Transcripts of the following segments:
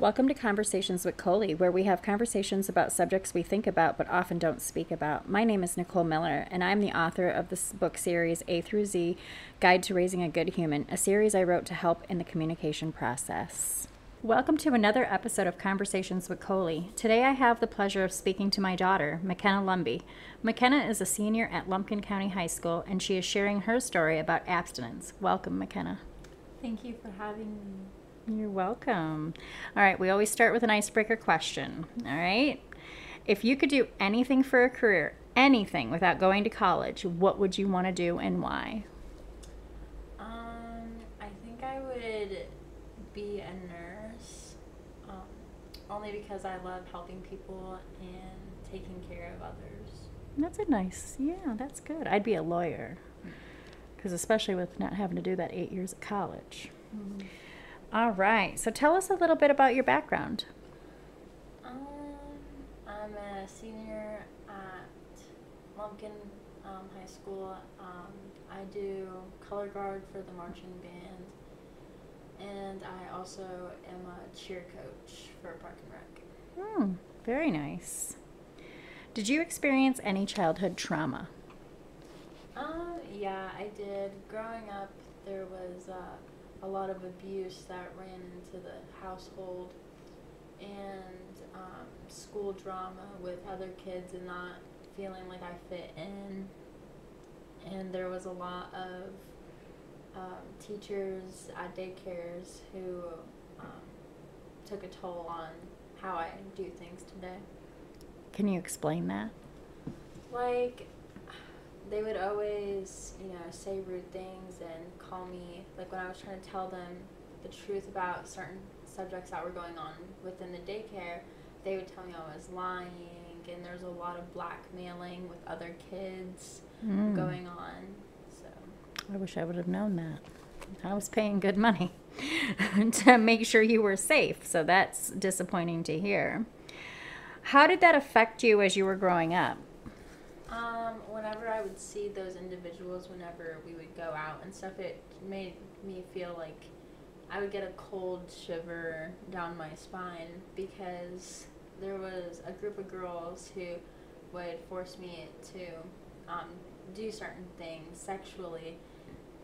Welcome to Conversations with Colie, where we have conversations about subjects we think about but often don't speak about. My name is Nicole Miller, and I'm the author of this book series A through Z Guide to Raising a Good Human, a series I wrote to help in the communication process. Welcome to another episode of Conversations with Colie. Today I have the pleasure of speaking to my daughter, Makenna Lumby. Makenna is a senior at Lumpkin County High School, and she is sharing her story about abstinence. Welcome, Makenna. Thank you for having me. You're welcome. All right, we always start with an icebreaker question. All right. If you could do anything for a career, anything without going to college, what would you want to do and why? Um, I think I would be a nurse, um, only because I love helping people and taking care of others. That's a nice, yeah, that's good. I'd be a lawyer, because especially with not having to do that eight years at college. Mm-hmm. All right, so tell us a little bit about your background. Um, I'm a senior at Lumpkin um, High School. Um, I do color guard for the marching band, and I also am a cheer coach for Park and Rec. Hmm, very nice. Did you experience any childhood trauma? Um, yeah, I did. Growing up, there was uh, a lot of abuse that ran into the household and um, school drama with other kids and not feeling like I fit in. And there was a lot of um, teachers at daycares who um, took a toll on how I do things today. Can you explain that? Like, they would always, you know, say rude things and call me, like when I was trying to tell them the truth about certain subjects that were going on within the daycare, they would tell me I was lying, and there's a lot of blackmailing with other kids Mm. going on. So, I wish I would have known that. I was paying good money to make sure you were safe, so that's disappointing to hear. How did that affect you as you were growing up? Um, whenever I would see those individuals, whenever we would go out and stuff, it made me feel like I would get a cold shiver down my spine because there was a group of girls who would force me to um, do certain things sexually.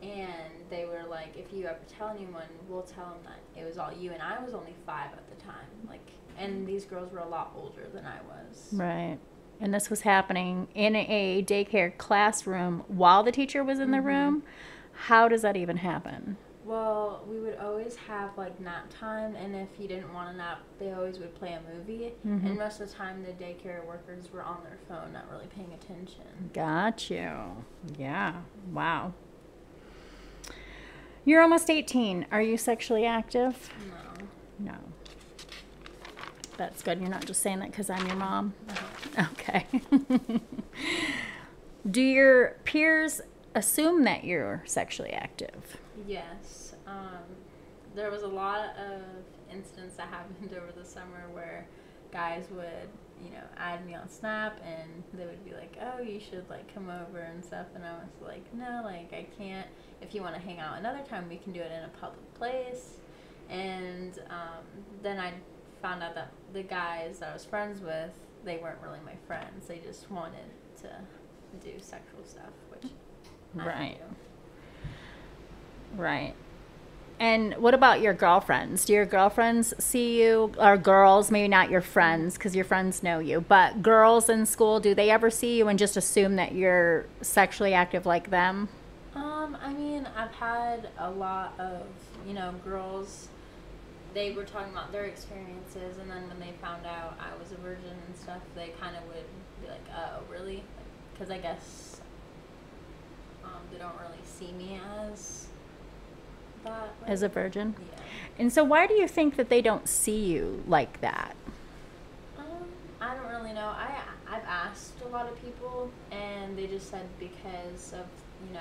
And they were like, if you ever tell anyone, we'll tell them that it was all you. And I was only five at the time. Like, and these girls were a lot older than I was. Right. And this was happening in a daycare classroom while the teacher was in the Mhm. room. How does that even happen? Well, we would always have like nap time, and if you didn't want to nap, they always would play a movie. Mhm. And most of the time, the daycare workers were on their phone, not really paying attention. Got you. Yeah. Wow. You're almost 18. Are you sexually active? No. No. That's good. You're not just saying that because I'm your mom. Uh-huh. Okay. Do your peers assume that you're sexually active? Yes. Um, there was a lot of incidents that happened over the summer where guys would, you know, add me on Snap and they would be like, "Oh, you should like come over and stuff," and I was like, "No, like I can't. If you want to hang out another time, we can do it in a public place." And um, then I found out that the guys that I was friends with, they weren't really my friends. They just wanted to do sexual stuff, which Right. Right. And what about your girlfriends? Do your girlfriends see you, or girls, maybe not your friends, because your friends know you, but girls in school, do they ever see you and just assume that you're sexually active like them? Um, I mean, I've had a lot of, you know, girls, they were talking about their experiences, and then when they found out I was a virgin and stuff, they kind of would be like, oh, really? Because I guess um, they don't really see me as that. As a virgin? Yeah. And so, why do you think that they don't see you like that? Um, I don't really know. I I've asked a lot of people, and they just said because of you know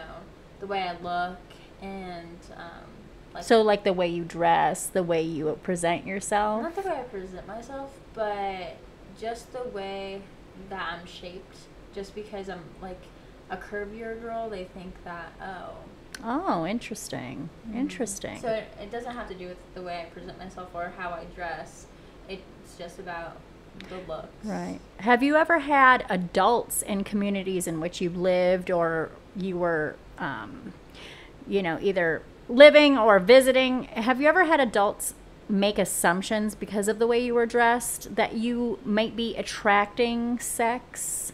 the way I look and um, like So, like the way you dress, the way you present yourself? not the way I present myself, but just the way that I'm shaped. Just because I'm like a curvier girl, they think that oh, Oh, interesting. Interesting. So it, it doesn't have to do with the way I present myself or how I dress. It's just about the looks. Right. Have you ever had adults in communities in which you've lived or you were, um, you know, either living or visiting? Have you ever had adults make assumptions because of the way you were dressed that you might be attracting sex?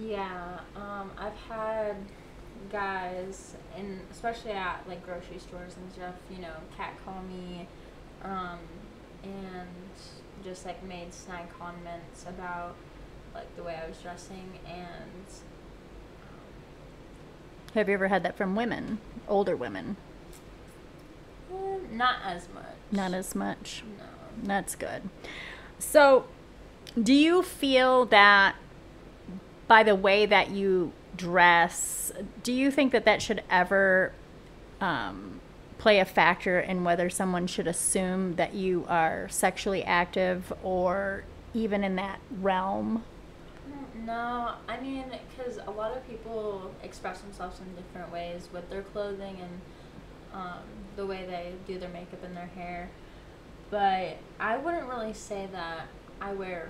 Yeah, um, I've had guys, and especially at like grocery stores and stuff, you know, catcall me, um, and just like made snide comments about like the way I was dressing, and Have you ever had that from women, older women? Not as much. Not as much. No. That's good. So, do you feel that by the way that you dress, do you think that that should ever um, play a factor in whether someone should assume that you are sexually active or even in that realm? No, I mean, because a lot of people express themselves in different ways with their clothing and um, the way they do their makeup and their hair. But I wouldn't really say that I wear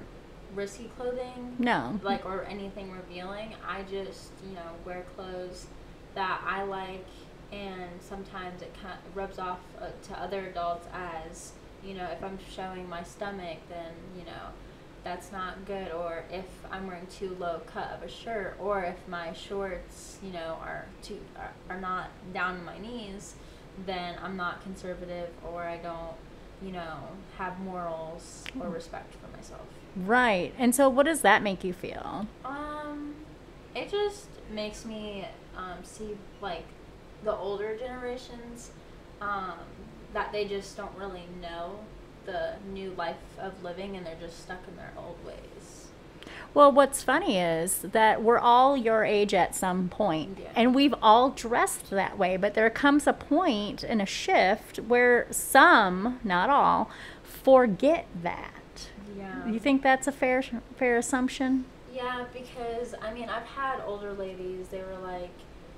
risky clothing, No. like or anything revealing. I just, you know, wear clothes that I like, and sometimes it kind of rubs off uh, to other adults as, you know, if I'm showing my stomach, then you know that's not good or if i'm wearing too low cut of a shirt or if my shorts you know are too are, are not down to my knees then i'm not conservative or i don't you know have morals or respect for myself Right. And so, what does that make you feel? um it just makes me um, see like the older generations um, that they just don't really know the new life of living and they're just stuck in their old ways Well, what's funny is that we're all your age at some point, Yeah. and we've all dressed that way, but there comes a point in a shift where some, not all, forget that. yeah You think that's a fair fair assumption? Yeah, because I mean, I've had older ladies. They were like,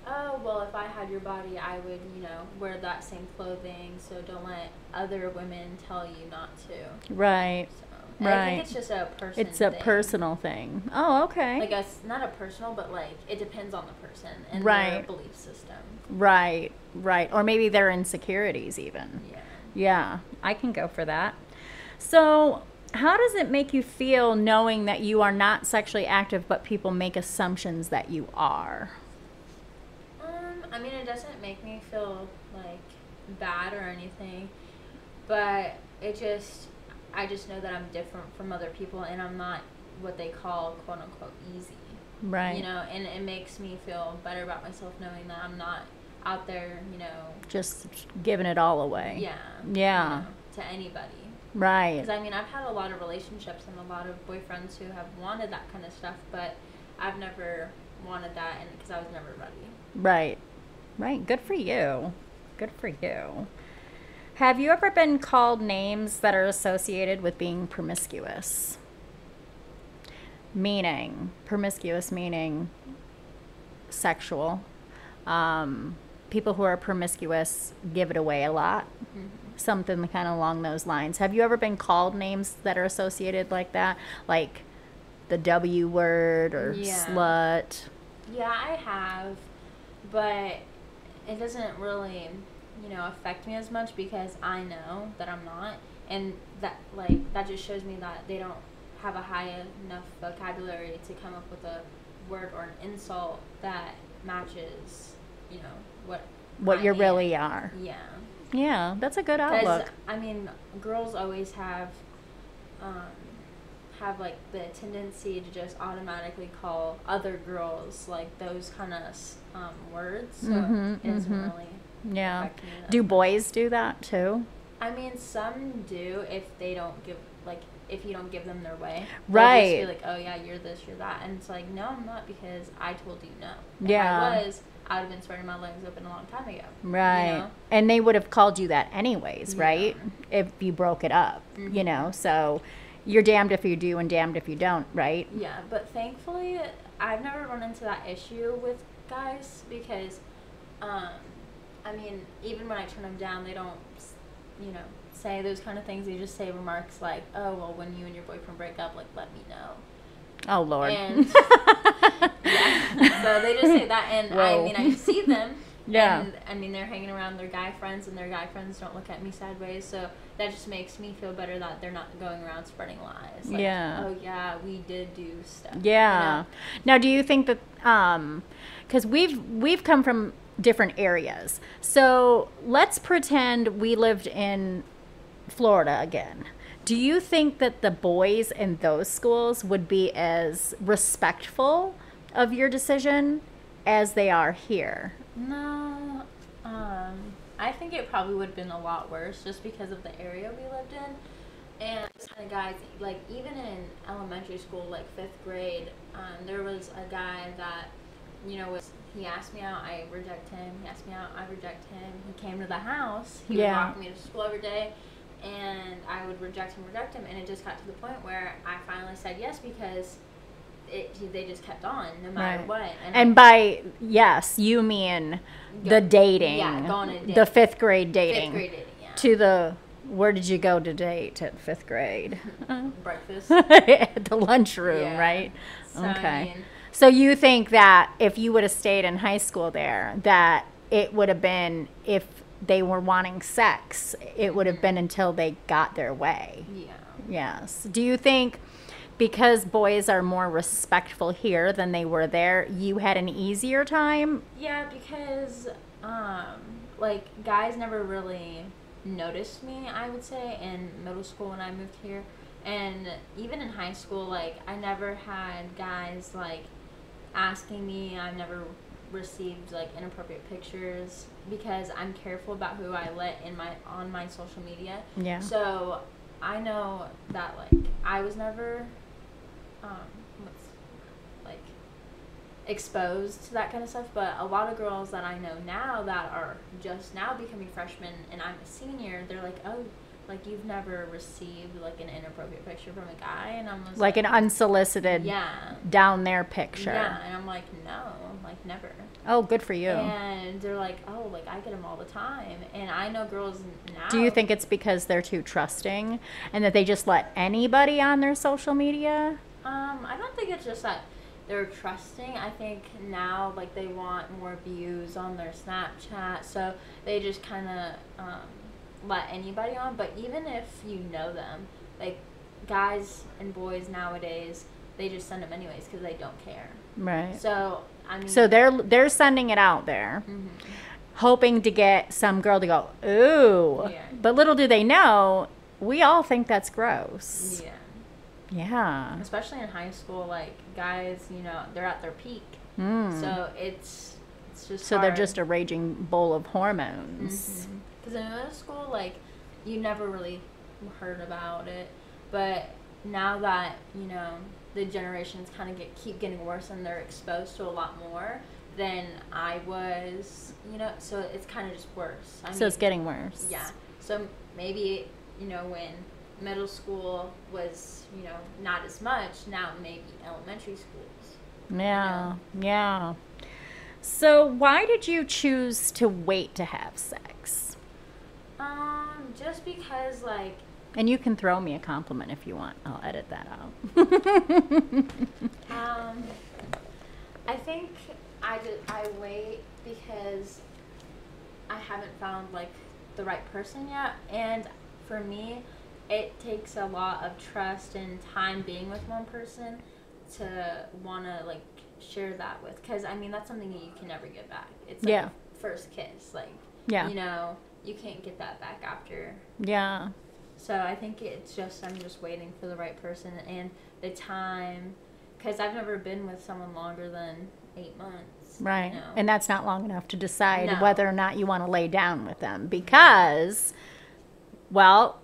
"Oh, well, if I had your body, I would, you know, wear that same clothing. So don't let other women tell you not to." Right. So, and I Right. think it's just a person. It's a thing. personal thing. Oh, okay. Like it's not a personal, but like it depends on the person and their Right. belief system. right, right. Or maybe their insecurities even. Yeah. Yeah, I can go for that. So, how does it make you feel knowing that you are not sexually active, but people make assumptions that you are? Um, I mean, it doesn't make me feel like bad or anything, but it just, I just know that I'm different from other people and I'm not what they call quote unquote easy. Right. You know, and it makes me feel better about myself knowing that I'm not out there, you know, Just giving it all away. yeah. Yeah. you know, to anybody. Right. Because I mean, I've had a lot of relationships and a lot of boyfriends who have wanted that kind of stuff, but I've never wanted that, and because I was never ready. Right. Right. Good for you. Good for you. Have you ever been called names that are associated with being promiscuous? Meaning, promiscuous meaning sexual. Um, people who are promiscuous give it away a lot. Something kind of along those lines. Have you ever been called names that are associated like that? Like the W word or Yeah. slut? Yeah, I have, but it doesn't really, you know, affect me as much because I know that I'm not, and that like that just shows me that they don't have a high enough vocabulary to come up with a word or an insult that matches, you know, what What I you am. really are. Yeah. Yeah, that's a good Because outlook. I mean, girls always have, um, have like the tendency to just automatically call other girls like those kind of um, words. So Mhm, it mhm. really Yeah. affect me. that Do boys do that too? I mean, some do if they don't give like if you don't give them their way. Right. Just be like, oh yeah, you're this, you're that, and it's like, no, I'm not because I told you no. If Yeah. I was, I would have been spreading my legs open a long time ago. you Right. know? And they would have called you that anyways, Yeah. right? If you broke it up, you Mhm. know? So you're damned if you do and damned if you don't, right? Yeah, but thankfully, I've never run into that issue with guys because um, I mean, even when I turn them down, they don't, you know, say those kind of things. They just say remarks like, "Oh, well, when you and your boyfriend break up, like, let me know." Oh Lord. And yeah, so they just say that, and I mean, I see them. Yeah. And I mean, they're hanging around their guy friends, and their guy friends don't look at me sideways. So that just makes me feel better that they're not going around spreading lies. Like, Yeah. Oh yeah, we did do stuff. you Yeah. know? Now, do you think that um cuz we've we've come from different areas. So, let's pretend we lived in Florida again. Do you think that the boys in those schools would be as respectful of your decision as they are here? No, um, I think it probably would have been a lot worse just because of the area we lived in. And guys, like even in elementary school, like fifth grade, um, there was a guy that, you know, was he asked me out, I reject him. He asked me out, I reject him. He came to the house. He Yeah. would walk me to school every day, and I would reject him, reject him, and it just got to the point where I finally said yes because it they just kept on no matter Right. what. And by yes, you mean the dating. yeah, go date. The 5th grade dating. fifth grade dating, yeah. To the where did you go to date at 5th grade? breakfast. at the lunchroom, Yeah. right? So, I okay. mean- so you think that if you would have stayed in high school there, that it would have been if they were wanting sex, it would have been until they got their way. Yeah. Yes. Do you think because boys are more respectful here than they were there, you had an easier time? Yeah, because um, like guys never really noticed me. I would say in middle school when I moved here, and even in high school, like I never had guys like asking me. I've never received like inappropriate pictures because I'm careful about who I let in my on my social media. Yeah. So I know that like I was never um like exposed to that kind of stuff, but a lot of girls that I know now that are just now becoming freshmen and I'm a senior, they're like, "Oh, like you've never received like an inappropriate picture from a guy." And I'm just Like an unsolicited Yeah. down there picture. Yeah, and I'm like, "No, like never." Oh, good for you. And they're like, "Oh, like I get them all the time." And I know girls now Do you think it's because they're too trusting and that they just let anybody on their social media? Um, I don't think it's just that they're trusting. I think now like they want more views on their Snapchat, so they just kind of um, let anybody on. But even if you know them, like guys and boys nowadays, they just send them anyways because they don't care. Right. So I mean, So they're they're sending it out there, Mhm. hoping to get some girl to go, ooh. Yeah. But little do they know, we all think that's gross. yeah, Yeah. especially in high school, like guys, you know, they're at their peak, Mm. so it's it's just So they're just a raging bowl of hormones. Because in middle school, like, you never really heard about it, but now that you know the generations kind of get keep getting worse and they're exposed to a lot more than I was, you know, so it's kind of just worse. I So it's getting worse. yeah. So maybe you know when middle school was you know not as much now maybe elementary schools. Yeah. Yeah. So why did you choose to wait to have sex? Um, just because like And you can throw me a compliment if you want. I'll edit that out. Um, I think I did, I wait because I haven't found like the right person yet, and for me, it takes a lot of trust and time being with one person to want to like share that with. Because I mean, that's something that you can never get back. It's like Yeah. first kiss, like Yeah. you know, you can't get that back after yeah. so I think it's just I'm just waiting for the right person and the time, because I've never been with someone longer than eight months. you Right. know. And that's not long enough to decide No. whether or not you want to lay down with them because, well,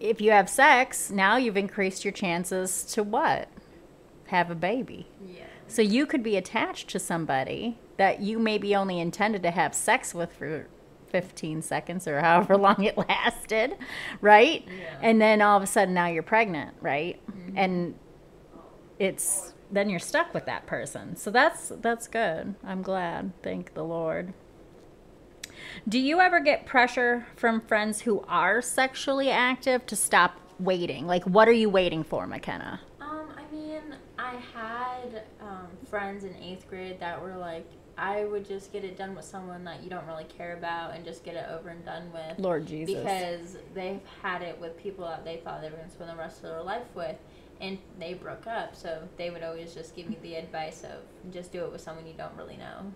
if you have sex, now you've increased your chances to what? Have a baby. yeah. So you could be attached to somebody that you maybe only intended to have sex with for 15 seconds or however long it lasted, right? Yeah. And then all of a sudden now you're pregnant, right? And it's then you're stuck with that person. So that's that's good. I'm glad. Thank the Lord. Do you ever get pressure from friends who are sexually active to stop waiting? Like, what are you waiting for, Makenna? Um, I mean, I had um, friends in eighth grade that were like, I would just get it done with someone that you don't really care about and just get it over and done with. Lord Jesus. Because they've had it with people that they thought they were going to spend the rest of their life with, and they broke up. So they would always just give me the advice of just do it with someone you don't really know.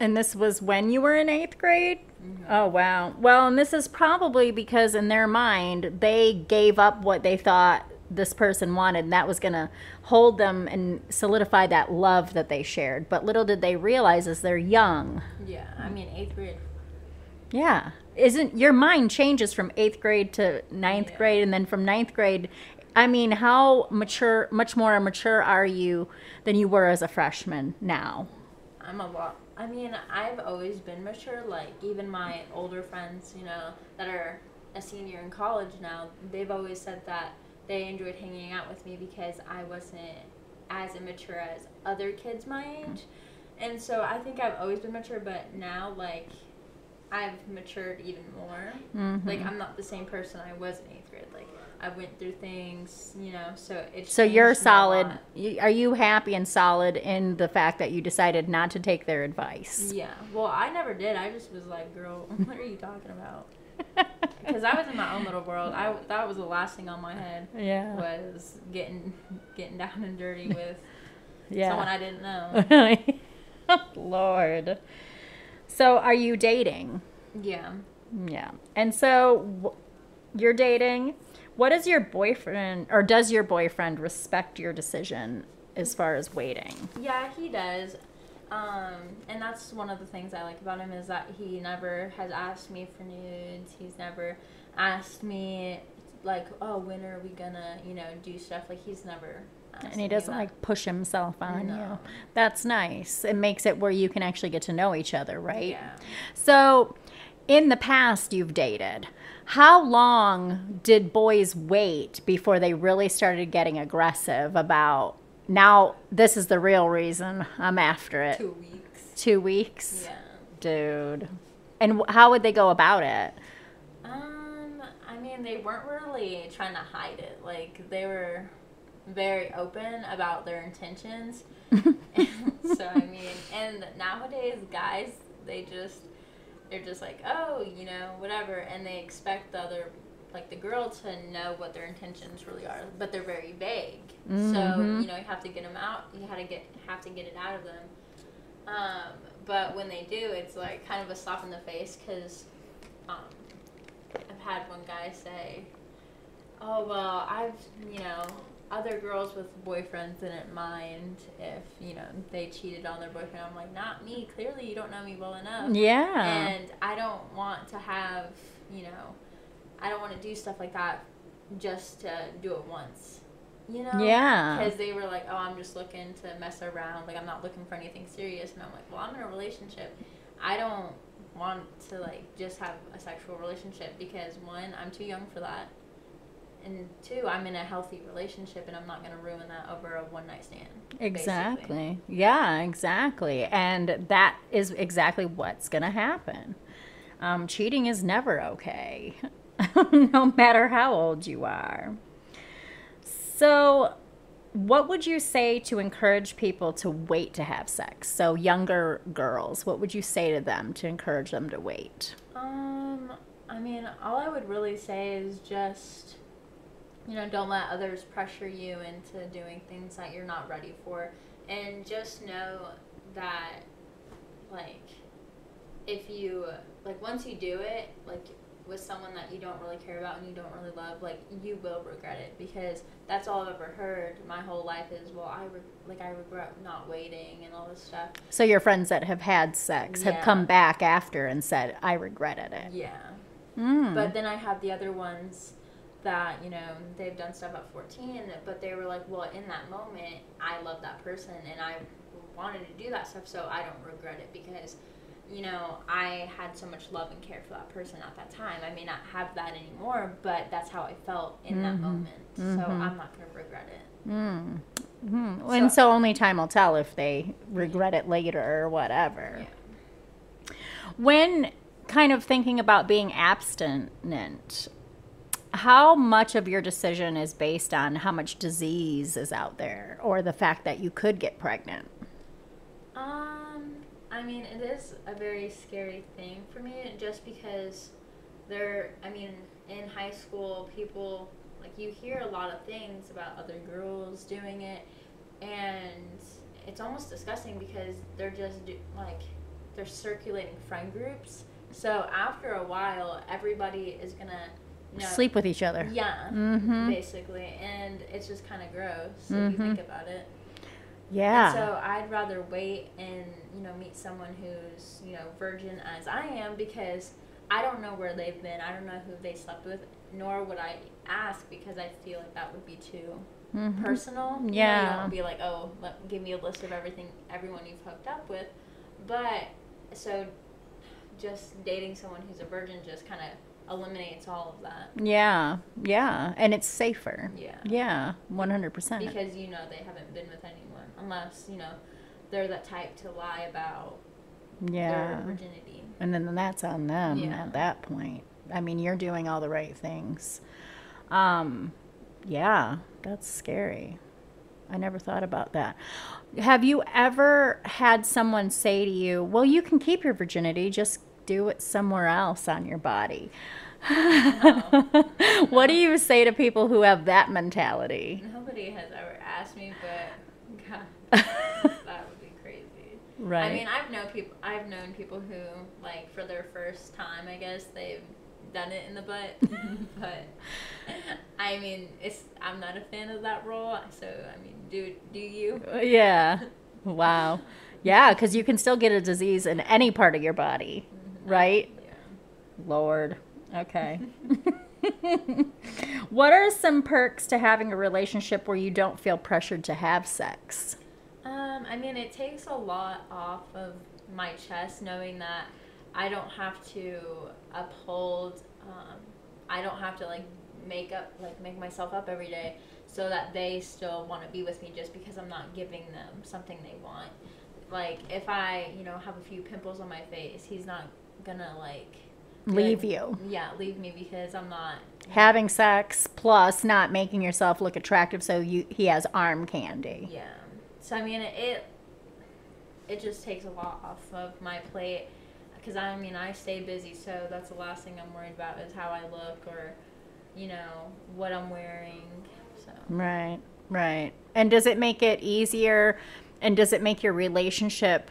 And this was when you were in eighth grade? Mm-hmm. Oh, wow. Well, and this is probably because in their mind, they gave up what they thought this person wanted, and that was going to hold them and solidify that love that they shared. But little did they realize as they're young. Yeah, I mean, eighth grade. Yeah. Isn't your mind changes from eighth grade to ninth Yeah. grade, and then from ninth grade? I mean, how mature, much more mature are you than you were as a freshman now? I'm a lot. I mean, I've always been mature. Like even my older friends, you know, that are a senior in college now, they've always said that they enjoyed hanging out with me because I wasn't as immature as other kids my age. And so I think I've always been mature, but now like I've matured even more. Mhm. Like I'm not the same person I was in eighth grade. Like I went through things, you know. So it's So you're changed me a solid. Are you happy and solid in the fact that you decided not to take their advice? Yeah. Well, I never did. I just was like, girl, what are you talking about? Because I was in my own little world. I that was the last thing on my head yeah. was getting getting down and dirty with yeah. someone I didn't know. Lord. So are you dating? Yeah. Yeah. And so you're dating. What is your boyfriend or does your boyfriend respect your decision as far as waiting? Yeah, he does. Um, and that's one of the things I like about him is that he never has asked me for nudes. He's never asked me like, oh, when are we gonna, you know, do stuff. Like he's never. asked And he doesn't like push himself on No. you. That's nice. It makes it where you can actually get to know each other, right? Yeah. So, in the past, you've dated. How long did boys wait before they really started getting aggressive about now this is the real reason I'm after it? Two weeks. Two weeks? Yeah. Dude. And how would they go about it? Um, I mean, they weren't really trying to hide it. Like they were very open about their intentions. so I mean, and nowadays guys, they just they're just like, oh, you know, whatever, and they expect the other like the girl to know what their intentions really are, but they're very vague. So Mhm. you know, you have to get them out. You have to get have to get it out of them. Um, but when they do, it's like kind of a slap in the face because um, I've had one guy say, "Oh well, I've you know other girls with boyfriends didn't mind if you know they cheated on their boyfriend." I'm like, "Not me. Clearly, you don't know me well enough." Yeah. And I don't want to have you know, I don't want to do stuff like that just to do it once. You know? Yeah. Because they were like, "Oh, I'm just looking to mess around. Like I'm not looking for anything serious." And I'm like, "Well, I'm in a relationship. I don't want to like just have a sexual relationship because one, I'm too young for that, and two, I'm in a healthy relationship and I'm not going to ruin that over a one night stand." basically. Exactly. Yeah, exactly. And that is exactly what's going to happen. Um, cheating is never okay, no matter how old you are. So, what would you say to encourage people to wait to have sex? So, younger girls, what would you say to them to encourage them to wait? Um, I mean, all I would really say is just, you know, don't let others pressure you into doing things that you're not ready for. And just know that, like, if you, like, once you do it, like, with someone that you don't really care about and you don't really love, like, you will regret it because that's all I've ever heard my whole life is, well, I, re- like, I regret not waiting and all this stuff. So, your friends that have had sex have come back after and said, I regretted it. Yeah. Mm. But then I have the other ones that, you know, they've done stuff at 14, but they were like, well, in that moment, I love that person and I wanted to do that stuff, so I don't regret it because, you know, I had so much love and care for that person at that time. I may not have that anymore, but that's how I felt in that Mhm. moment. So Mhm. I'm not going to regret it. Mm. Mhm. And so only time will tell if they regret it later or whatever. Yeah. When kind of thinking about being abstinent, how much of your decision is based on how much disease is out there or the fact that you could get pregnant? Um, I mean, it is a very scary thing for me just because there, I mean, in high school, people, like, you hear a lot of things about other girls doing it, and it's almost disgusting because they're just, do, like, they're circulating friend groups. So after a while, everybody is gonna you know, Sleep with each other. Yeah, Mhm. basically, and it's just kind of gross if you think about it. Yeah. And so I'd rather wait and you know meet someone who's you know virgin as I am because I don't know where they've been. I don't know who they slept with, nor would I ask because I feel like that would be too Mhm. personal. You know, Yeah. you don't be like, oh, let, give me a list of everything, everyone you've hooked up with. But so, just dating someone who's a virgin just kind of eliminates all of that. Yeah. Yeah. And it's safer. Yeah. Yeah. 100%. Because you know they haven't been with anyone unless you know they're that type to lie about yeah. their virginity. And then that's on them Yeah. at that point. I mean, you're doing all the right things. Um, yeah, that's scary. I never thought about that. Have you ever had someone say to you, "Well, you can keep your virginity, just do it somewhere else on your body"? what do you say to people who have that mentality? Nobody has ever asked me, but That would be crazy. Right. I mean, I've known people. I've known people who, like, for their first time, I guess they've done it in the butt. but I mean, it's. I'm not a fan of that role. So I mean, do do you? Uh, yeah. Wow. Yeah, because you can still get a disease in any part of your body, mm-hmm. right? Yeah. Lord. Okay. what are some perks to having a relationship where you don't feel pressured to have sex? Um, I mean, it takes a lot off of my chest knowing that I don't have to uphold. Um, I don't have to like make up, like make myself up every day, so that they still want to be with me just because I'm not giving them something they want. Like if I, you know, have a few pimples on my face, he's not gonna like Leave like- you. Yeah, leave me because I'm not. Having sex plus not making yourself look attractive so you he has arm candy. Yeah. So I mean, it it just takes a lot off of my plate because I mean I stay busy, so that's the last thing I'm worried about is how I look or you know what I'm wearing. So Right. Right. And does it make it easier and does it make your relationship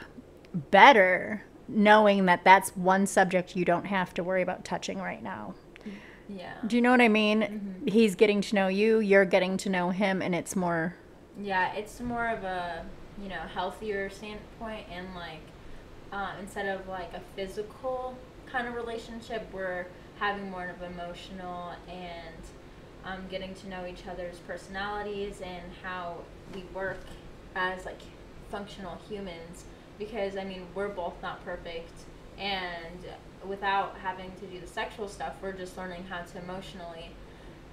better knowing that that's one subject you don't have to worry about touching right now? yeah, Do you know what I mean? Mhm. He's getting to know you, you're getting to know him, and it's more. yeah, it's more of a you know healthier standpoint and like uh, instead of like a physical kind of relationship, we're having more of emotional and um, getting to know each other's personalities and how we work as like functional humans because I mean we're both not perfect and without having to do the sexual stuff we're just learning how to emotionally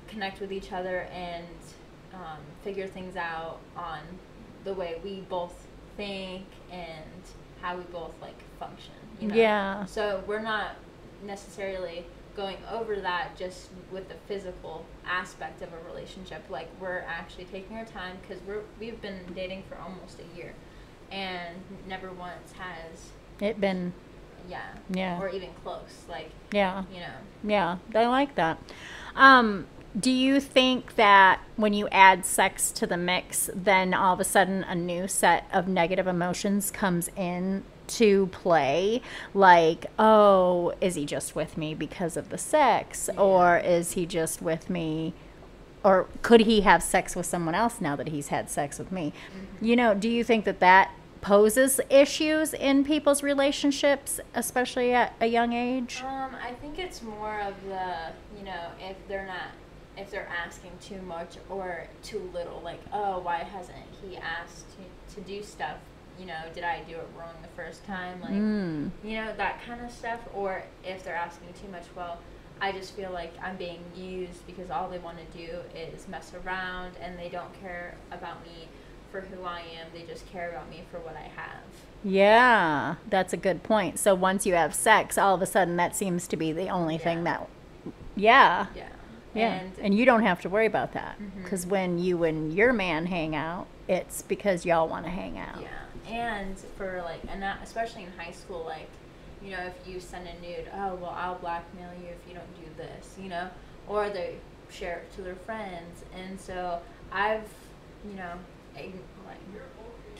connect with each other and um, figure things out on the way we both think and how we both like function you know? Yeah. so we're not necessarily going over that just with the physical aspect of a relationship like we're actually taking our time because we're we've been dating for almost a year and never once has It been. yeah Yeah. or even close like Yeah. you know Yeah. I like that. Um, do you think that when you add sex to the mix, then all of a sudden a new set of negative emotions comes in to play? Like, oh, is he just with me because of the sex? Or is he just with me? Or could he have sex with someone else now that he's had sex with me? You know, do you think that that poses issues in people's relationships, especially at a young age? Um, I think it's more of the, you know, if they're not, if they're asking too much or too little, like, oh, why hasn't he asked to, to do stuff? You know, did I do it wrong the first time? Like, Mm. you know, that kind of stuff. Or if they're asking too much, well, I just feel like I'm being used because all they want to do is mess around and they don't care about me for who I am. They just care about me for what I have. Yeah, that's a good point. So once you have sex, all of a sudden that seems to be the only thing that. Yeah. Yeah. Yeah. And And, you don't have to worry about that. Mm-hmm. Because when you and your man hang out, it's because y'all want to hang out. Yeah, and for like, and that, especially in high school, like, you know, if you send a nude, oh well, I'll blackmail you if you don't do this, you know, or they share it to their friends, and so I've, you know, like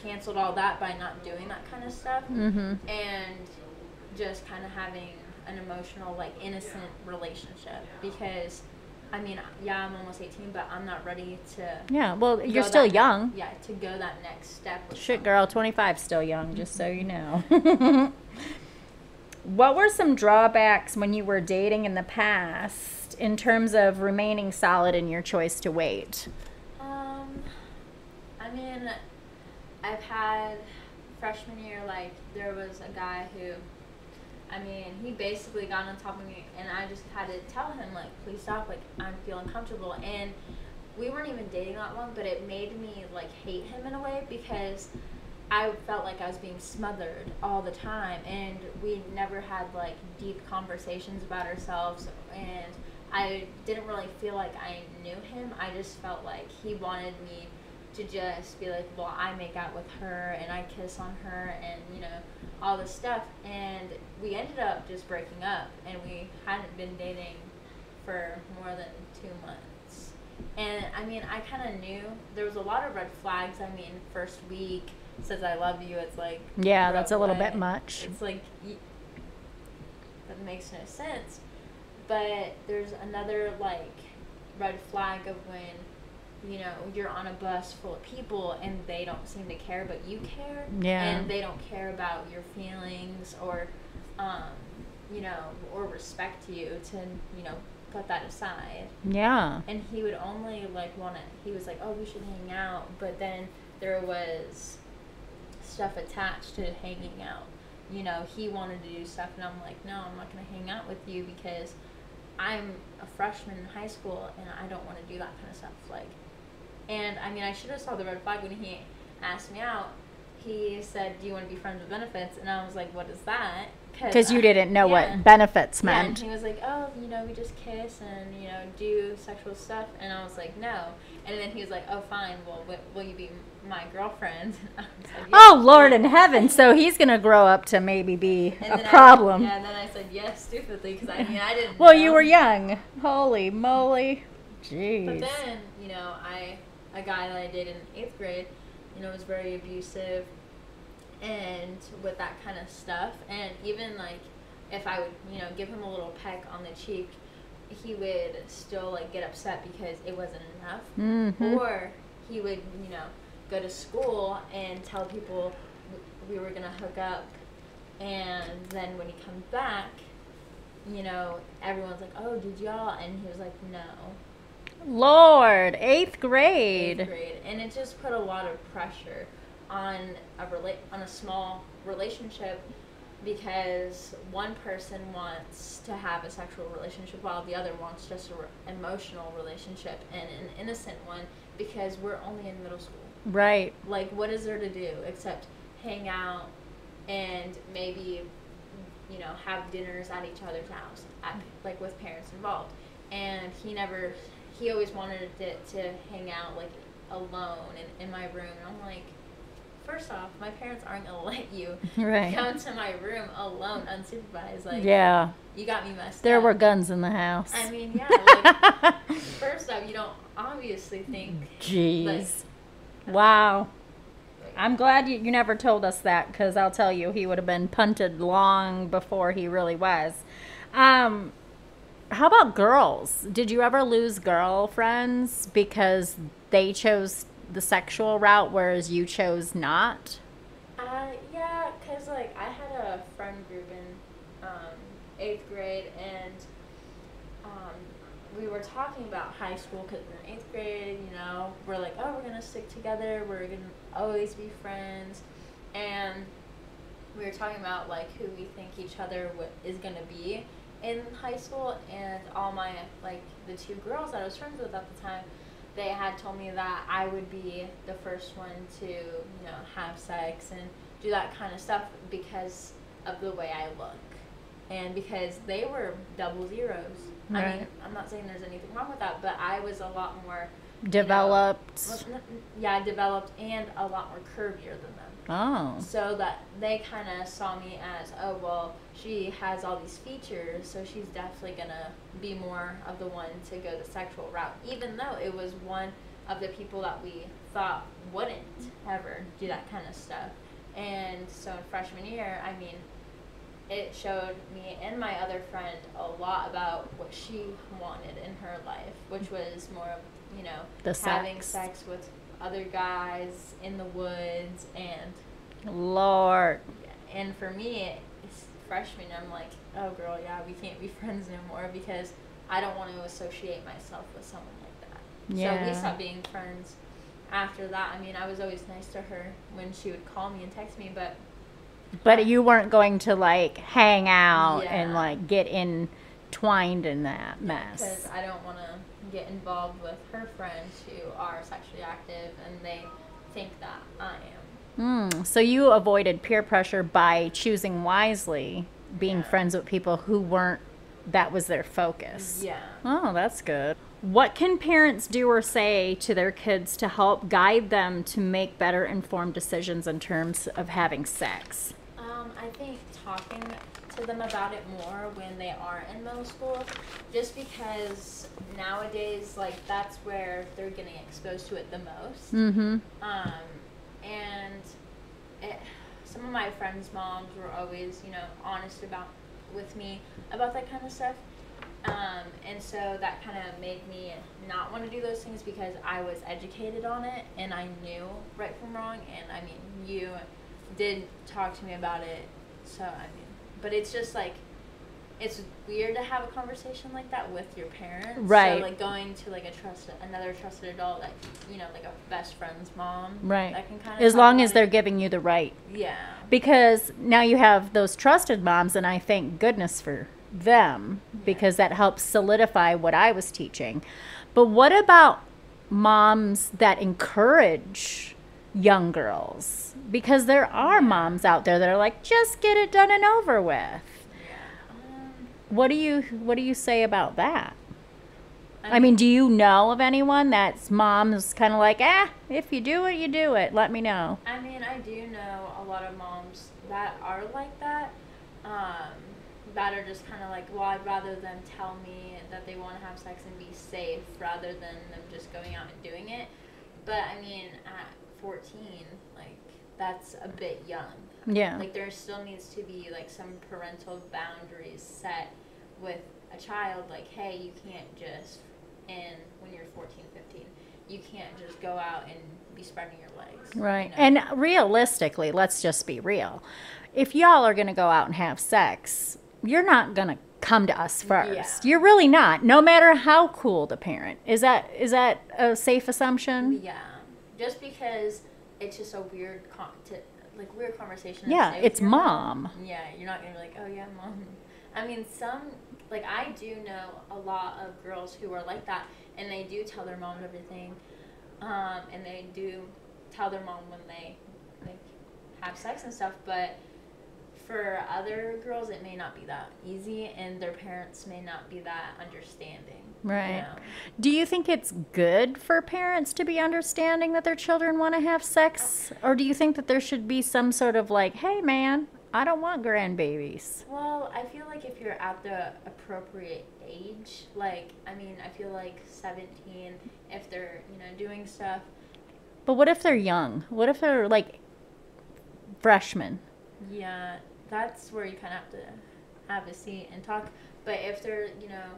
canceled all that by not doing that kind of stuff, Mm-hmm. and just kind of having an emotional, like, innocent relationship because. I mean, yeah, I'm almost 18, but I'm not ready to. Yeah. Well, you're still ne- young. yeah, to go that next step. Shit, girl, 25 still young, just so you know. what were some drawbacks when you were dating in the past in terms of remaining solid in your choice to wait? I mean, I've had freshman year, like, there was a guy who, I mean, he basically got on top of me, and I just had to tell him, like, please stop, like, I'm feeling comfortable. And we weren't even dating that long, but it made me, like, hate him in a way because I felt like I was being smothered all the time, and we never had, like, deep conversations about ourselves, and I didn't really feel like I knew him. I just felt like he wanted me to just be like, well, I make out with her and I kiss on her and, you know, all this stuff. And we ended up just breaking up and we hadn't been dating for more than two months. And I mean, I kind of knew there was a lot of red flags. I mean, first week says I love you. It's like, Yeah, that's a little bit much. It's like that makes no sense. But there's another like red flag of when you know you're on a bus full of people and they don't seem to care, but you care. Yeah. And they don't care about your feelings or, um, you know, or respect you to you know put that aside Yeah. and he would only like want to he was like oh we should hang out but then there was stuff attached to hanging out you know he wanted to do stuff and i'm like no i'm not going to hang out with you because i'm a freshman in high school and i don't want to do that kind of stuff like and i mean i should have saw the red flag when he asked me out he said do you want to be friends with benefits and i was like what is that Because you I- didn't know yeah. what benefits yeah, and meant. he was like, "Oh, you know, we just kiss and you know do sexual stuff," and I was like, "No." And then he was like, "Oh, fine. Well, w- will you be my girlfriend?" And I was like, Oh, Lord in heaven. So he's going to grow up to maybe be And a then I- problem. yeah, and then I said yes stupidly because I mean I didn't. Well, know. you were young. Holy moly. Jeez. But then, you know, I a guy that I dated in eighth grade, you know, was very abusive, and with that kind of stuff, and even like if I would, you know, give him a little peck on the cheek, he would still like get upset because it wasn't enough, Mhm. or he would, you know, go to school and tell people we were gonna hook up, and then when he comes back. You know, everyone's like, "Oh, did y'all?" And he was like, "No." Lord, eighth grade. eighth grade, and it just put a lot of pressure on a rela- on a small relationship because one person wants to have a sexual relationship while the other wants just an re- emotional relationship and an innocent one because we're only in middle school. Right. Like, what is there to do except hang out and maybe, you know, have dinners at each other's house, at, like with parents involved. And he never, he always wanted it to hang out like alone in, in my room. And I'm like, first off, my parents aren't gonna let you Right. come to my room alone, unsupervised. Like, yeah. you got me messed There up. were guns in the house. I mean, yeah. Like, first off, you don't obviously think. Jeez. Wow. I'm glad you, you never told us that because I'll tell you, he would have been punted long before he really was. Um, how about girls? Did you ever lose girlfriends because they chose the sexual route, whereas you chose not? Uh, yeah, cause like I had a friend group in um, eighth grade, and um, we were talking about high school. Cause we're in eighth grade, you know, we're like, oh, we're gonna stick together. We're gonna always be friends, and we were talking about like who we think each other w- is gonna be in high school, and all my like the two girls that I was friends with at the time, they had told me that I would be the first one to, you know, have sex and do that kind of stuff because of the way I look. And because they were double zeros. I mean, I'm not saying there's anything wrong with that, but I was a lot more you know, Developed. well, n- yeah, developed and a lot more curvier than. Oh. So that they kind of saw me as, oh, well, she has all these features, so she's definitely going to be more of the one to go the sexual route, even though it was one of the people that we thought wouldn't ever do that kind of stuff. And so in freshman year, I mean, it showed me and my other friend a lot about what she wanted in her life, which was more of, you know, The having sex. sex with other guys in the woods and Lord. and for me it's freshman i'm like oh girl yeah we can't be friends anymore because i don't want to associate myself with someone like that Yeah. so we stopped being friends after that i mean i was always nice to her when she would call me and text me but But you weren't going to like hang out and like get entwined in that mess. because i don't want to get involved with her friends who are sexually active and they think that i am Mm, so you avoided peer pressure by choosing wisely, being Yeah. friends with people who weren't that was their focus. yeah Oh, that's good. What can parents do or say to their kids to help guide them to make better informed decisions in terms of having sex? Um, I think talking to them about it more when they are in middle school, just because nowadays, like, that's where they're getting exposed to it the most. Mm-hmm. Um, and it, some of my friends' moms were always, you know, honest about with me about that kind of stuff. Um, and so that kind of made me not want to do those things because I was educated on it and I knew right from wrong. And I mean, you did talk to me about it, so I mean, but it's just like it's weird to have a conversation like that with your parents. Right. So like going to like a trusted another trusted adult, like you know, like a best friend's mom. Right. That can kind of As long as they're giving you the right yeah. because now you have those trusted moms and i thank goodness for them because that helps solidify what i was teaching but what about moms that encourage young girls because there are moms out there that are like just get it done and over with what do you what do you say about that I mean, do you know of anyone that's mom's kind of like, ah, if you do it, you do it. Let me know. I mean, I do know a lot of moms that are like that. Um, that are just kind of like, well, I'd rather them tell me that they want to have sex and be safe rather than them just going out and doing it. But I mean, at 14, like, that's a bit young. Yeah. Like, there still needs to be, like, some parental boundaries set with a child. Like, hey, you can't just, and when you're 14, 15, you can't just go out and be spreading your legs. you Right. know? And realistically, let's just be real. If y'all are going to go out and have sex, you're not going to come to us first. Yeah. You're really not. No matter how cool the parent. Is that is that a safe assumption? Yeah, just because it's just a weird, con- to, like weird conversation. Yeah, it's mom. Yeah, you're not gonna be like, oh yeah, mom. I mean, some like I do know a lot of girls who are like that, and they do tell their mom everything, um, and they do tell their mom when they like have sex and stuff, but. For other girls, it may not be that easy, and their parents may not be that understanding. you Right. know? Do you think it's good for parents to be understanding that their children want to have sex or do you think that there should be some sort of like, "Hey man, I don't want grandbabies." Well, I feel like if you're at the appropriate age, like I mean, I feel like 17, if they're you know doing stuff, But what if they're young? What if they're like freshmen? yeah, that's where you kind of have to have a seat and talk. But if they're you know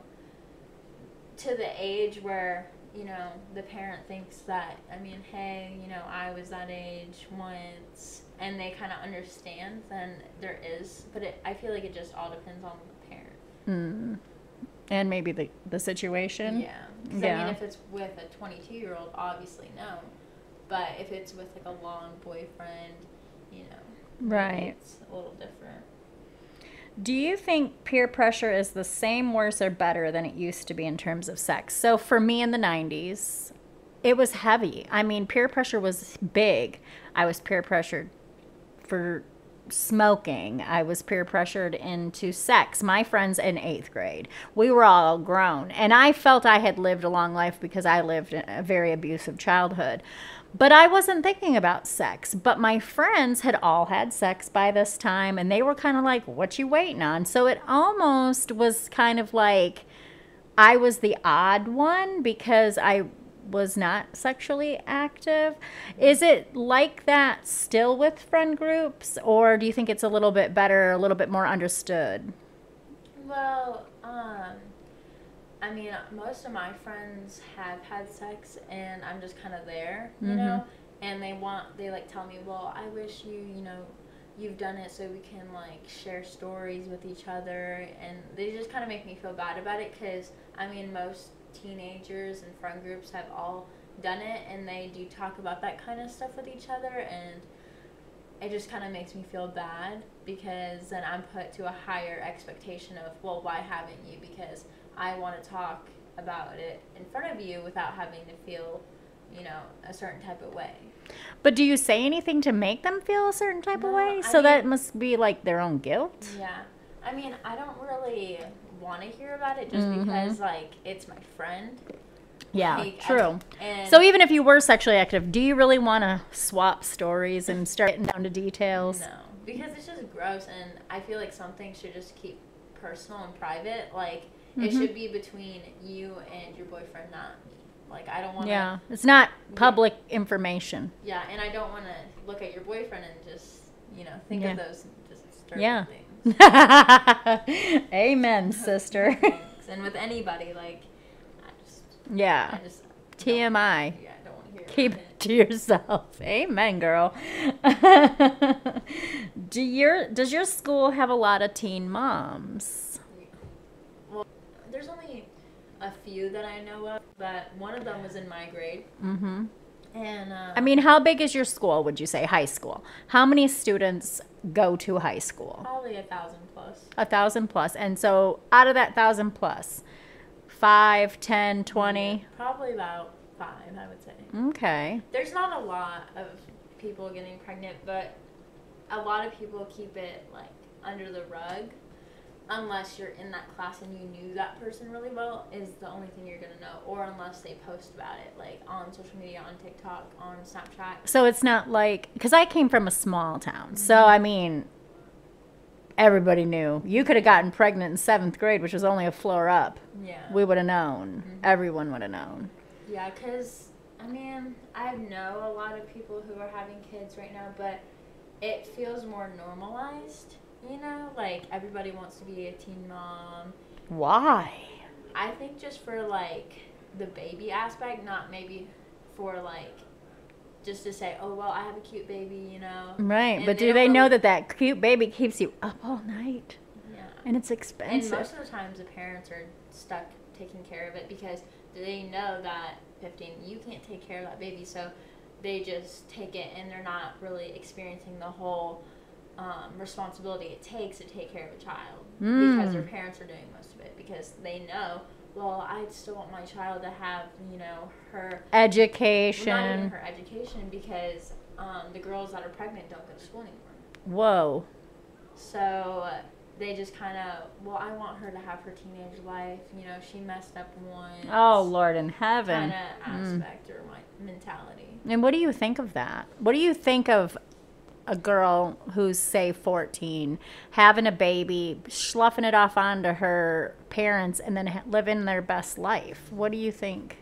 to the age where you know the parent thinks that I mean, hey, you know, I was that age once, and they kind of understand, then there is. But it, I feel like it just all depends on the parent. Mm. And maybe the the situation. Yeah. I Yeah. mean, if it's with a 22 year old, obviously no. But if it's with like a long boyfriend, you know, Right. it's a little different. Do you think peer pressure is the same, worse, or better than it used to be in terms of sex? So for me in the 90s, it was heavy. I mean, peer pressure was big. I was peer pressured for smoking. I was peer pressured into sex. My friends in eighth grade, we were all grown. And I felt I had lived a long life because I lived a very abusive childhood. But I wasn't thinking about sex. But my friends had all had sex by this time, and they were kind of like, What you waiting on? So it almost was kind of like I was the odd one because I was not sexually active. Is it like that still with friend groups, or do you think it's a little bit better, a little bit more understood? Well, um, I mean, most of my friends have had sex, and I'm just kind of there, you Mhm. know. And they want, they like tell me, well, I wish you, you know, you've done it so we can like share stories with each other, and they just kind of make me feel bad about it, cause I mean, most teenagers and friend groups have all done it, and they do talk about that kind of stuff with each other, and it just kind of makes me feel bad because then I'm put to a higher expectation of, well, why haven't you? Because I want to talk about it in front of you without having to feel, you know, a certain type of way. But do you say anything to make them feel a certain type of way? I So that mean- must be like their own guilt. Yeah. I mean, I don't really want to hear about it just Mhm. because, like, it's my friend. Yeah, Like, true. and So even if you were sexually active, do you really want to swap stories and start getting down to details? No, because it's just gross, and I feel like something should just keep personal and private. Like it Mhm. should be between you and your boyfriend, not me. Like I don't want to. Yeah, it's not public information. Yeah, and I don't want to look at your boyfriend and just you know think Yeah. of those just disturbing Yeah. things. Amen, sister. And with anybody, like I just, yeah. I just TMI. Yeah, I don't want to hear. Keep it to yourself. Amen, girl. Do your does your school have a lot of teen moms? There's only a few that I know of, but one of them was in my grade, Mm-hmm. and uh, I mean, how big is your school? Would you say high school? How many students go to high school? probably a thousand plus. A thousand. And so, out of that thousand plus, five, ten, twenty. Probably about five, I would say. Okay. There's not a lot of people getting pregnant, but a lot of people keep it like under the rug. Unless you're in that class and you knew that person really well, is the only thing you're gonna know. Or unless they post about it, like on social media, on TikTok, on Snapchat. So it's not like because I came from a small town. So I mean, everybody knew. You could have gotten pregnant in seventh grade, which was only a floor up. Yeah. We would have known. Mhm. Everyone would have known. Yeah, because, I mean, I know a lot of people who are having kids right now, but it feels more normalized, you know? Like, everybody wants to be a teen mom. Why? I think just for, like, the baby aspect, not maybe for, like, just to say, oh, well, I have a cute baby, you know? Right. And but they do they know really- that that cute baby keeps you up all night? Yeah. And it's expensive. And most of the times, the parents are stuck taking care of it because they know that 15, you can't take care of that baby, so they just take it and they're not really experiencing the whole um, responsibility it takes to take care of a child because their Mm. parents are doing most of it because they know. Well, I still want my child to have, you know, her well, not even Education. her education because um, the girls that are pregnant don't go to school anymore. Whoa. So they just kind of, well, I want her to have her teenage life. You know, she messed up once. Oh, Lord in heaven. Kind of Mm. aspect or my mentality. And what do you think of that? What do you think of a girl who's, say, 14, having a baby, sloughing it off onto her parents, and then ha- living their best life? What do you think?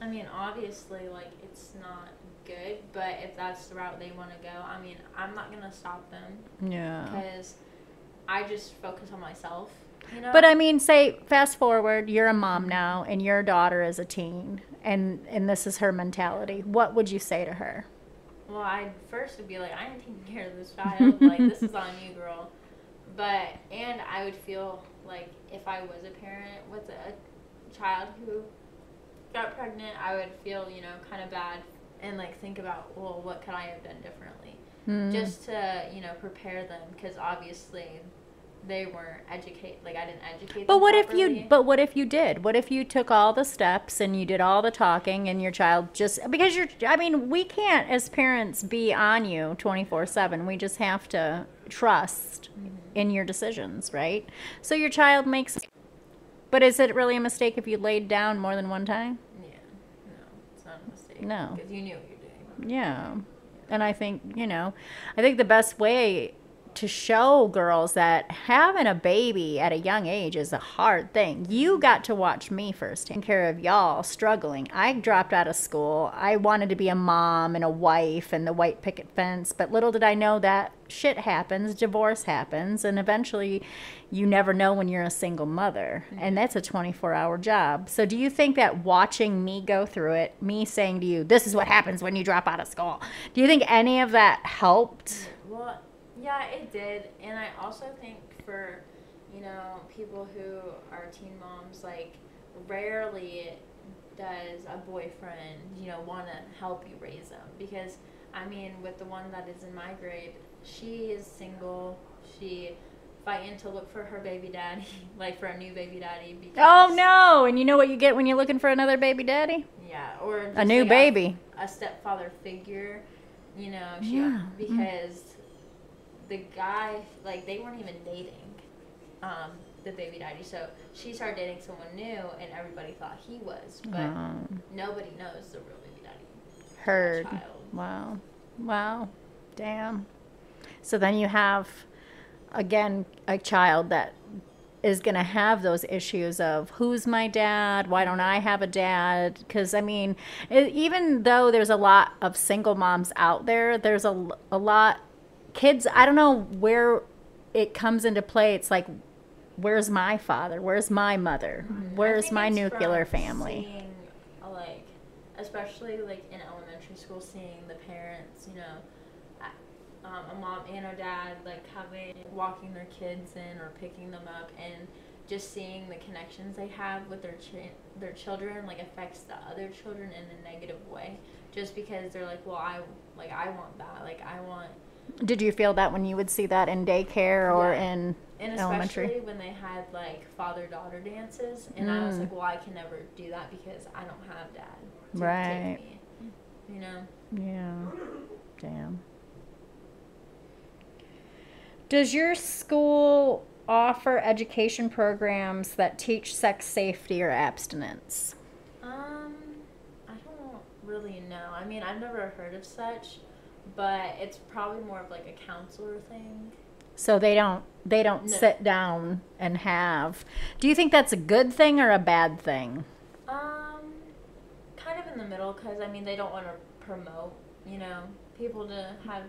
I mean, obviously, like, it's not good, but if that's the route they want to go, I mean, I'm not going to stop them Yeah. because I just focus on myself. You know? But I mean, say, fast forward, you're a mom now, and your daughter is a teen, and, and this is her mentality. What would you say to her? Well, I first would be like, I'm taking care of this child. like, this is on you, girl. But and I would feel like if I was a parent with a child who got pregnant, I would feel you know kind of bad and like think about well, what could I have done differently, Hmm. just to you know prepare them because obviously they weren't educate like I didn't educate. But them what if you but what if you did? What if you took all the steps and you did all the talking and your child just because you're I mean, we can't as parents be on you 24/7. We just have to trust mm-hmm. in your decisions, right? So your child makes But is it really a mistake if you laid down more than one time? Yeah, no, it's not a mistake. No. because you knew what you're doing. Yeah. And I think, you know, I think the best way to show girls that having a baby at a young age is a hard thing. You got to watch me first take care of y'all struggling. I dropped out of school. I wanted to be a mom and a wife and the white picket fence, but little did I know that shit happens, divorce happens, and eventually you never know when you're a single mother. And mm-hmm. that's a 24 hour job. So, do you think that watching me go through it, me saying to you, this is what happens when you drop out of school, do you think any of that helped? Well, yeah, it did, and I also think for you know people who are teen moms, like rarely does a boyfriend you know want to help you raise them because I mean with the one that is in my grade, she is single. She fighting to look for her baby daddy, like for a new baby daddy. Oh, because, Oh no! And you know what you get when you're looking for another baby daddy? Yeah, or A new like, baby. a stepfather figure, you know, she, Yeah. Mm. because the guy, like, they weren't even dating, um, the baby daddy. So she started dating someone new, and everybody thought he was, but Um, nobody knows the real baby daddy. heard. Child. Wow. Wow. Damn. So then you have, again, a child that is going to have those issues of who's my dad? Why don't I have a dad? Because, I mean, it, even though there's a lot of single moms out there, there's a, a lot, kids, I don't know where it comes into play. It's like, where's my father? Where's my mother? Where's my nuclear family? Seeing, like, especially like in elementary school, seeing the parents, you know, a- um, a mom and a dad like having walking their kids in or picking them up, and just seeing the connections they have with their chi- their children like affects the other children in a negative way. Just because they're like, well, I like I want that, like I want Did you feel that when you would see that in daycare or Yeah. in And elementary? especially when they had like father daughter dances, and I was Mm. like, well, I can never do that because I don't have dad to Right. take me. You know, Yeah. Damn. Does your school offer education programs that teach sex safety or abstinence? um, I don't really know. I mean, I've never heard of such, but it's probably more of like a counselor thing. So they don't they don't No. sit down and have. Do you think that's a good thing or a bad thing? Um, kind of in the middle, because I mean, they don't want to promote, you know, people to have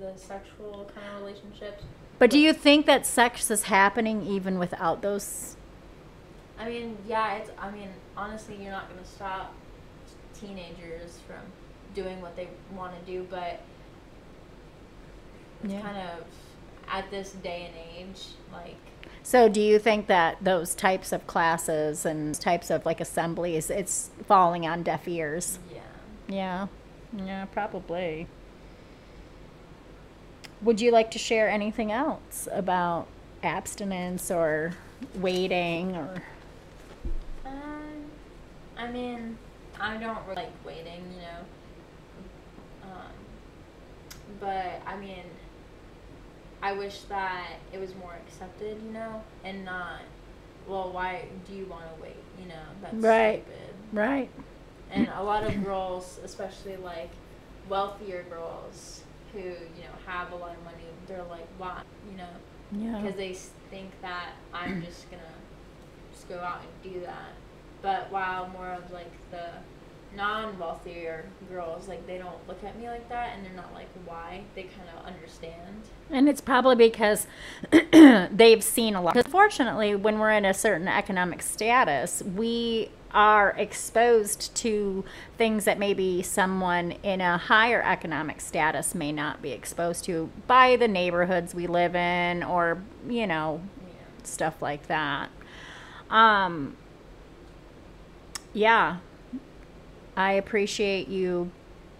the sexual kind of relationships. But do you think that sex is happening even without those I mean, yeah, it's. I mean, honestly, you're not gonna stop teenagers from doing what they want to do, but it's Yeah. kind of at this day and age, like So do you think that those types of classes and types of like assemblies it's falling on deaf ears? yeah. Yeah. Yeah, probably. Would you like to share anything else about abstinence or waiting or Um, I mean, I don't like waiting, you know. But I mean, I wish that it was more accepted, you know, and not. Well, why do you want to wait? You know, that's Right. stupid. right? And a lot of girls, especially like wealthier girls who you know have a lot of money, they're like, why? You know, Yeah. because they think that I'm just gonna just go out and do that. But while more of like the non-wealthier girls, like they don't look at me like that, and they're not like why. They kind of understand. And it's probably because they've seen a lot. Unfortunately, when we're in a certain economic status, we are exposed to things that maybe someone in a higher economic status may not be exposed to by the neighborhoods we live in or, you know, Yeah. stuff like that. Um, yeah, I appreciate you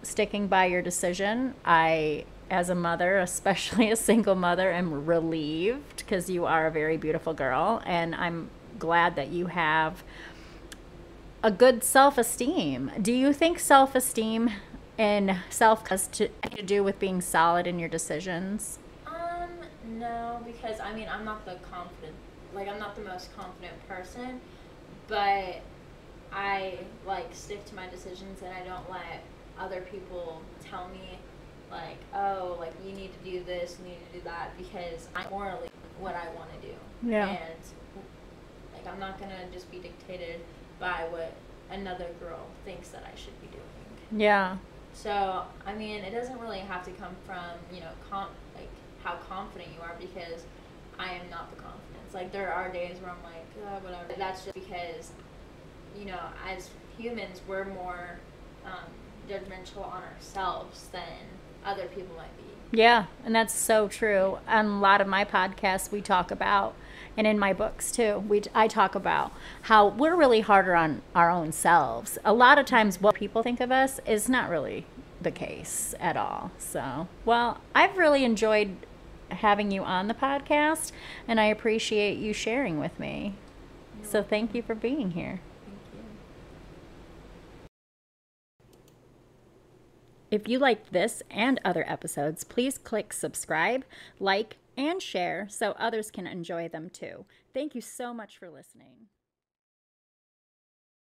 sticking by your decision. I as a mother, especially a single mother, am relieved because you are a very beautiful girl. And I'm glad that you have a good self esteem. Do you think self esteem and self has to, to do with being solid in your decisions? Um, no, because I mean, I'm not the confident, like, I'm not the most confident person, but I, like, stick to my decisions and I don't let other people tell me, like, oh, like, you need to do this, you need to do that, because I'm morally what I want to do. Yeah. And, like, I'm not going to just be dictated by what another girl thinks that I should be doing. Yeah. So, I mean, it doesn't really have to come from, you know, com- like how confident you are because I am not the confidence. Like, there are days where I'm like, oh, whatever. That's just because, you know, as humans, we're more um, judgmental on ourselves than other people might be. Yeah, and that's so true. On a lot of my podcasts, we talk about, and in my books too, we I talk about how we're really harder on our own selves. A lot of times, what people think of us is not really the case at all. So, well, I've really enjoyed having you on the podcast, and I appreciate you sharing with me. So, thank you for being here. Thank you. If you liked this and other episodes, please click subscribe, like, and share so others can enjoy them too. Thank you so much for listening.